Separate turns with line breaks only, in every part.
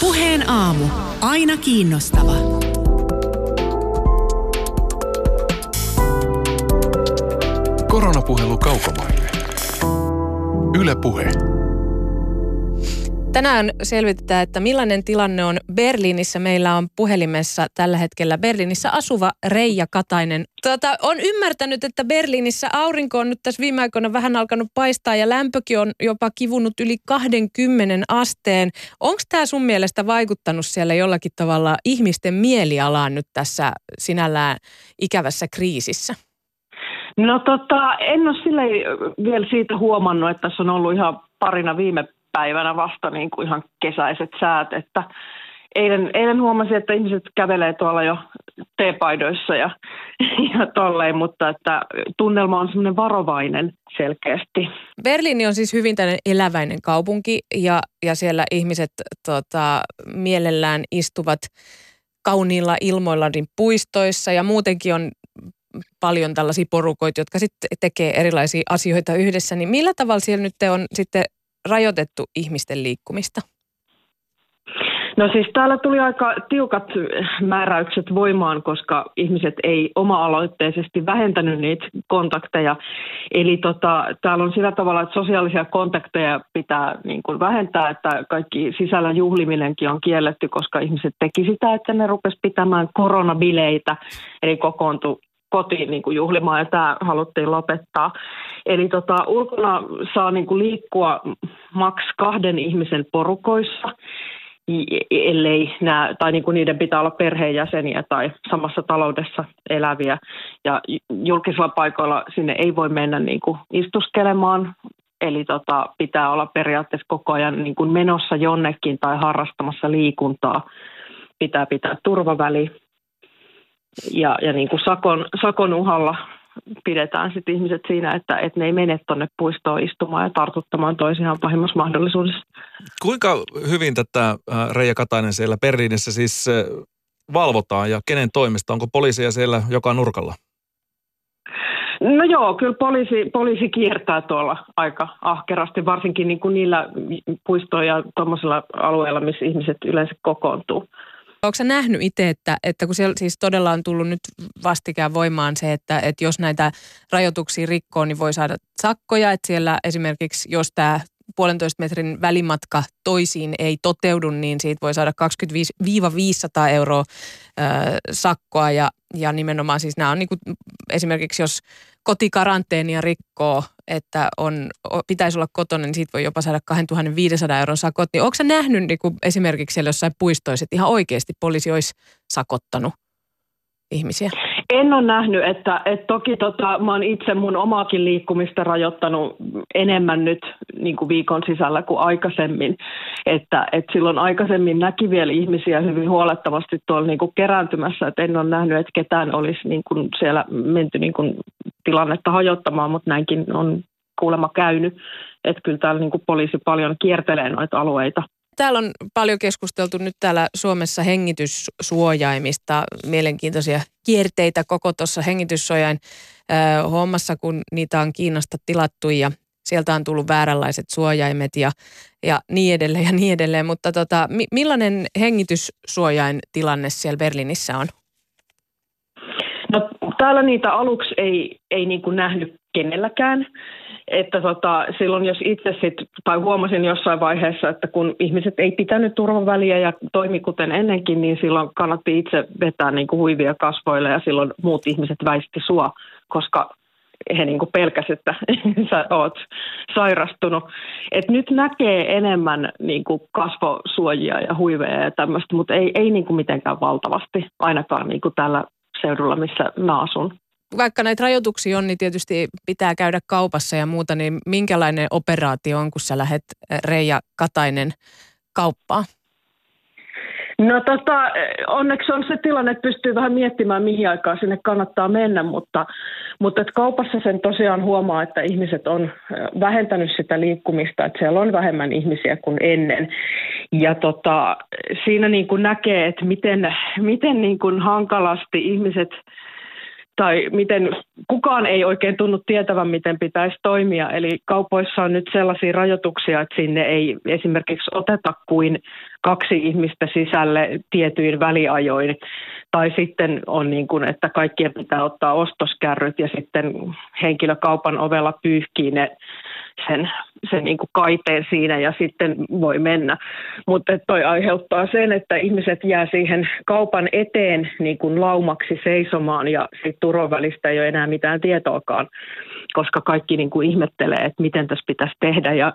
Puheen aamu. Aina kiinnostava.
Koronapuhelu kaukomaille. Yle Puhe.
Tänään selvitetään, että millainen tilanne on Berliinissä. Meillä on puhelimessa tällä hetkellä Berliinissä asuva Reija Katainen. Tota, on ymmärtänyt, että Berliinissä aurinko on nyt tässä viime aikoina vähän alkanut paistaa ja lämpökin on jopa kivunut yli 20 asteen. Onko tämä sun mielestä vaikuttanut siellä jollakin tavalla ihmisten mielialaan nyt tässä sinällään ikävässä kriisissä?
No tota, en ole sille vielä siitä huomannut, että tässä on ollut ihan parina viime päivänä vasta niin kuin ihan kesäiset säät, että eilen, eilen huomasin, että ihmiset kävelee tuolla jo teepaidoissa ja, ja tolleen, mutta että tunnelma on semmoinen varovainen selkeästi.
Berliini on siis hyvin tällainen eläväinen kaupunki ja, ja siellä ihmiset tota, mielellään istuvat kauniilla ilmoilla niin puistoissa ja muutenkin on paljon tällaisia porukoita, jotka sitten tekee erilaisia asioita yhdessä, niin millä tavalla siellä nyt on sitten rajoitettu ihmisten liikkumista?
No siis täällä tuli aika tiukat määräykset voimaan, koska ihmiset ei oma-aloitteisesti vähentänyt niitä kontakteja. Eli tota, täällä on sillä tavalla, että sosiaalisia kontakteja pitää niin kuin vähentää, että kaikki sisällä juhliminenkin on kielletty, koska ihmiset teki sitä, että ne rupes pitämään koronabileitä, eli kokoontu kotiin niin kuin juhlimaan ja tämä haluttiin lopettaa. Eli tota, ulkona saa niin kuin liikkua maks kahden ihmisen porukoissa, ellei nämä, tai niin kuin niiden pitää olla perheenjäseniä tai samassa taloudessa eläviä. Ja julkisilla paikoilla sinne ei voi mennä niin kuin istuskelemaan, eli tota, pitää olla periaatteessa koko ajan niin kuin menossa jonnekin tai harrastamassa liikuntaa. Pitää pitää turvaväli ja, ja niin kuin sakon, sakon uhalla pidetään sit ihmiset siinä, että, että ne ei mene tuonne puistoon istumaan ja tartuttamaan toisiaan pahimmassa mahdollisuudessa.
Kuinka hyvin tätä Reija Katainen siellä Berliinissä siis valvotaan ja kenen toimesta? Onko poliisia siellä joka nurkalla?
No joo, kyllä poliisi, poliisi kiertää tuolla aika ahkerasti, varsinkin niin kuin niillä puistoilla ja tuommoisilla alueilla, missä ihmiset yleensä kokoontuu.
Onko nähnyt itse, että, että kun siellä siis todella on tullut nyt vastikään voimaan se, että, että jos näitä rajoituksia rikkoo, niin voi saada sakkoja, että siellä esimerkiksi jos tämä puolentoista metrin välimatka toisiin ei toteudu, niin siitä voi saada 25-500 euroa ö, sakkoa. Ja, ja nimenomaan siis nämä on niin kuin, esimerkiksi jos kotikaranteenia rikkoo, että on, pitäisi olla kotona, niin siitä voi jopa saada 2500 euron sakot. Niin onko nähnyt niin kuin esimerkiksi siellä jossain puistoissa, että ihan oikeasti poliisi olisi sakottanut ihmisiä?
En ole nähnyt, että, että toki tota, mä oon itse mun omaakin liikkumista rajoittanut enemmän nyt niin kuin viikon sisällä kuin aikaisemmin. Että, että silloin aikaisemmin näki vielä ihmisiä hyvin huolettavasti tuolla niin kuin kerääntymässä, että en ole nähnyt, että ketään olisi niin kuin siellä menty niin kuin tilannetta hajottamaan, mutta näinkin on kuulemma käynyt. Että kyllä täällä niin kuin poliisi paljon kiertelee noita alueita
täällä on paljon keskusteltu nyt täällä Suomessa hengityssuojaimista, mielenkiintoisia kierteitä koko tuossa hengityssuojain äh, hommassa, kun niitä on Kiinasta tilattu ja sieltä on tullut vääränlaiset suojaimet ja, ja niin edelleen ja niin edelleen. Mutta tota, mi- millainen hengityssuojain tilanne siellä Berliinissä on?
No täällä niitä aluksi ei, ei niin kuin nähnyt kenelläkään että tota, silloin jos itse sit, tai huomasin jossain vaiheessa, että kun ihmiset ei pitänyt turvaväliä ja toimi kuten ennenkin, niin silloin kannatti itse vetää niin kuin huivia kasvoille ja silloin muut ihmiset väisti sua, koska he niin kuin pelkäsivät, että sä oot sairastunut. Et nyt näkee enemmän niin kuin kasvosuojia ja huiveja ja tämmöistä, mutta ei, ei niin kuin mitenkään valtavasti, ainakaan niin kuin tällä seudulla, missä mä asun
vaikka näitä rajoituksia on, niin tietysti pitää käydä kaupassa ja muuta, niin minkälainen operaatio on, kun sä lähdet Reija Katainen kauppaan?
No tota, onneksi on se tilanne, että pystyy vähän miettimään, mihin aikaan sinne kannattaa mennä, mutta, mutta että kaupassa sen tosiaan huomaa, että ihmiset on vähentänyt sitä liikkumista, että siellä on vähemmän ihmisiä kuin ennen. Ja tota, siinä niin kuin näkee, että miten, miten niin kuin hankalasti ihmiset – tai miten kukaan ei oikein tunnu tietävän, miten pitäisi toimia. Eli kaupoissa on nyt sellaisia rajoituksia, että sinne ei esimerkiksi oteta kuin kaksi ihmistä sisälle tietyin väliajoin. Tai sitten on niin kuin, että kaikkien pitää ottaa ostoskärryt ja sitten henkilö kaupan ovella pyyhkii ne sen, sen niin kuin kaiteen siinä ja sitten voi mennä. Mutta toi aiheuttaa sen, että ihmiset jää siihen kaupan eteen niin kuin laumaksi seisomaan ja sitten turvavälistä ei ole enää mitään tietoakaan, koska kaikki niin kuin ihmettelee, että miten tässä pitäisi tehdä ja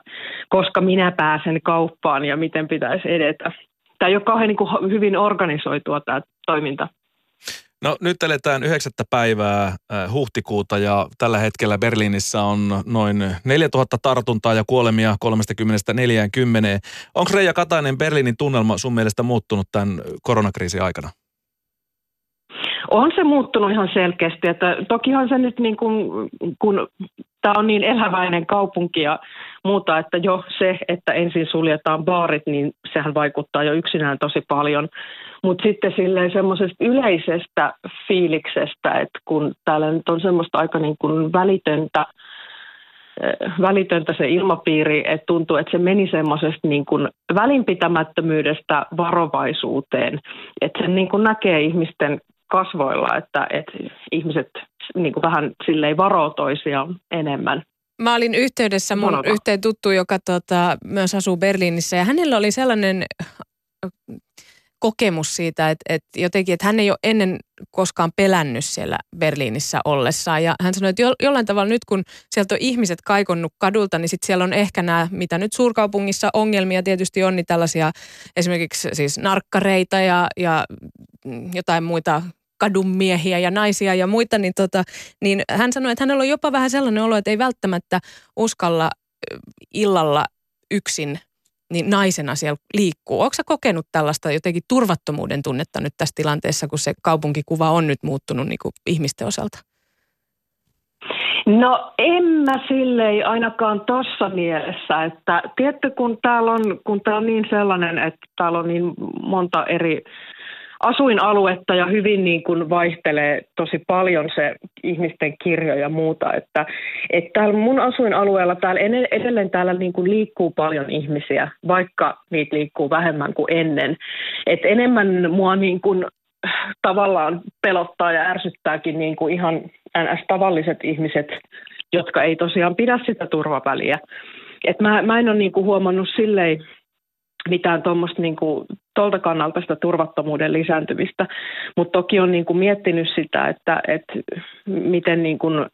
koska minä pääsen kauppaan ja miten pitäisi edetä. Tämä ei ole kauhean niin kuin hyvin organisoitua tämä toiminta.
No nyt eletään 9. päivää äh, huhtikuuta ja tällä hetkellä Berliinissä on noin 4000 tartuntaa ja kuolemia 30-40. Onko Reija Katainen Berliinin tunnelma sun mielestä muuttunut tämän koronakriisin aikana?
On se muuttunut ihan selkeästi. Että tokihan se nyt niin kuin, kun tämä on niin eläväinen kaupunki ja muuta, että jo se, että ensin suljetaan baarit, niin sehän vaikuttaa jo yksinään tosi paljon. Mutta sitten silleen semmoisesta yleisestä fiiliksestä, että kun täällä nyt on semmoista aika niin kuin välitöntä, eh, välitöntä se ilmapiiri, että tuntuu, että se meni semmoisesta niin kuin välinpitämättömyydestä varovaisuuteen, että sen niin kuin näkee ihmisten kasvoilla, että, että ihmiset niin kuin vähän silleen varoo toisiaan enemmän.
Mä olin yhteydessä mun Monota. yhteen tuttu, joka tota, myös asuu Berliinissä ja hänellä oli sellainen kokemus siitä, että, että jotenkin, että hän ei ole ennen koskaan pelännyt siellä Berliinissä ollessaan. Ja hän sanoi, että jo, jollain tavalla nyt kun sieltä on ihmiset kaikonnut kadulta, niin sitten siellä on ehkä nämä, mitä nyt suurkaupungissa ongelmia tietysti on, niin tällaisia esimerkiksi siis narkkareita ja, ja jotain muita kadunmiehiä ja naisia ja muita, niin, tota, niin hän sanoi, että hänellä on jopa vähän sellainen olo, että ei välttämättä uskalla illalla yksin niin naisena siellä liikkuu. Onko kokenut tällaista jotenkin turvattomuuden tunnetta nyt tässä tilanteessa, kun se kaupunkikuva on nyt muuttunut niin kuin ihmisten osalta?
No en mä silleen ainakaan tuossa mielessä, että tiedätkö kun täällä on, kun tää on niin sellainen, että täällä on niin monta eri asuinaluetta ja hyvin niin kuin vaihtelee tosi paljon se ihmisten kirjo ja muuta. Että, että täällä mun asuinalueella täällä edelleen täällä niin kuin liikkuu paljon ihmisiä, vaikka niitä liikkuu vähemmän kuin ennen. Et enemmän mua niin kuin tavallaan pelottaa ja ärsyttääkin niin kuin ihan ns-tavalliset ihmiset, jotka ei tosiaan pidä sitä turvaväliä. Et mä, mä en ole niin kuin huomannut silleen mitään tuommoista niin tuolta kannalta sitä turvattomuuden lisääntymistä. Mutta toki on niin kuin miettinyt sitä, että, että miten niin kuin,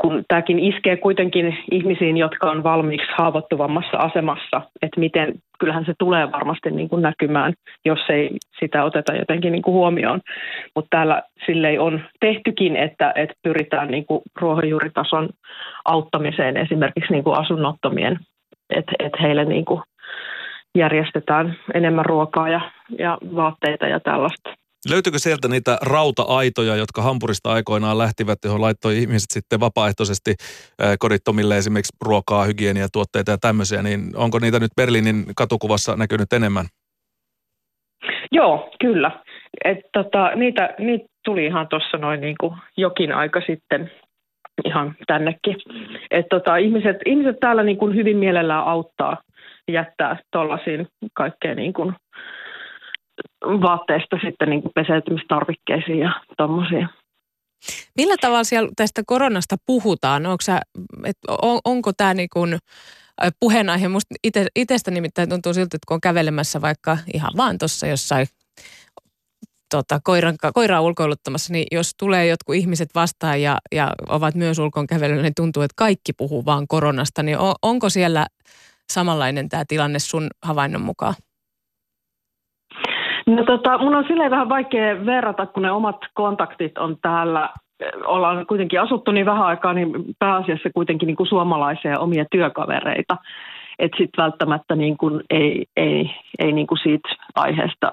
kun tämäkin iskee kuitenkin ihmisiin, jotka on valmiiksi haavoittuvammassa asemassa, että miten, kyllähän se tulee varmasti niin kuin näkymään, jos ei sitä oteta jotenkin niin kuin huomioon. Mutta täällä silleen on tehtykin, että, että pyritään niin kuin ruohonjuuritason auttamiseen esimerkiksi niin kuin asunnottomien, että, että heille niin kuin järjestetään enemmän ruokaa ja, ja vaatteita ja tällaista.
Löytyykö sieltä niitä rauta-aitoja, jotka Hampurista aikoinaan lähtivät, johon laittoi ihmiset sitten vapaaehtoisesti kodittomille esimerkiksi ruokaa, hygieniatuotteita ja tämmöisiä, niin onko niitä nyt Berliinin katukuvassa näkynyt enemmän?
Joo, kyllä. Et tota, niitä, niitä tuli ihan tuossa noin niin kuin jokin aika sitten ihan tännekin. Et tota, ihmiset, ihmiset täällä niin kuin hyvin mielellään auttaa jättää tuollaisiin kaikkeen niin kuin vaatteista sitten niin kuin peseytymistarvikkeisiin ja tuommoisiin.
Millä tavalla siellä tästä koronasta puhutaan? Onko, sä, et on, onko tämä niin kuin puheenaihe? Musta ite, itestä nimittäin tuntuu siltä, että kun on kävelemässä vaikka ihan vaan tuossa jossain tota, koiran, koiraa ulkoiluttamassa, niin jos tulee jotkut ihmiset vastaan ja, ja ovat myös ulkoon kävelyllä, niin tuntuu, että kaikki puhuu vaan koronasta. Niin on, onko siellä samanlainen tämä tilanne sun havainnon mukaan?
No tota, mun on silleen vähän vaikea verrata, kun ne omat kontaktit on täällä ollaan kuitenkin asuttu niin vähän aikaa, niin pääasiassa kuitenkin niin kuin suomalaisia omia työkavereita. Että sitten välttämättä niin kuin ei, ei, ei niin kuin siitä aiheesta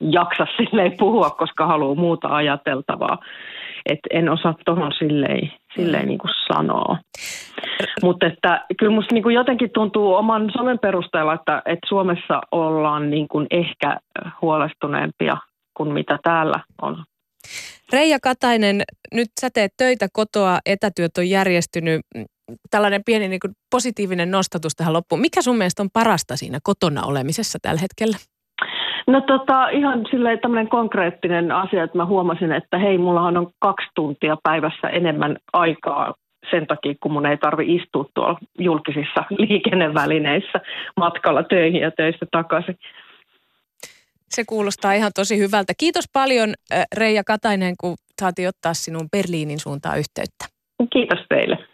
jaksa silleen puhua, koska haluaa muuta ajateltavaa. Et en osaa tuohon silleen, silleen niin kuin sanoa. Mutta että kyllä musta niin kuin jotenkin tuntuu oman somen perusteella, että, että Suomessa ollaan niin kuin ehkä huolestuneempia kuin mitä täällä on.
Reija Katainen, nyt sä teet töitä kotoa, etätyöt on järjestynyt. tällainen pieni niin kuin positiivinen nostatus tähän loppuun. Mikä sun mielestä on parasta siinä kotona olemisessa tällä hetkellä?
No tota, ihan silleen tämmöinen konkreettinen asia, että mä huomasin, että hei, mullahan on kaksi tuntia päivässä enemmän aikaa sen takia, kun mun ei tarvi istua tuolla julkisissa liikennevälineissä matkalla töihin ja töistä takaisin.
Se kuulostaa ihan tosi hyvältä. Kiitos paljon Reija Katainen, kun saatiin ottaa sinun Berliinin suuntaan yhteyttä.
Kiitos teille.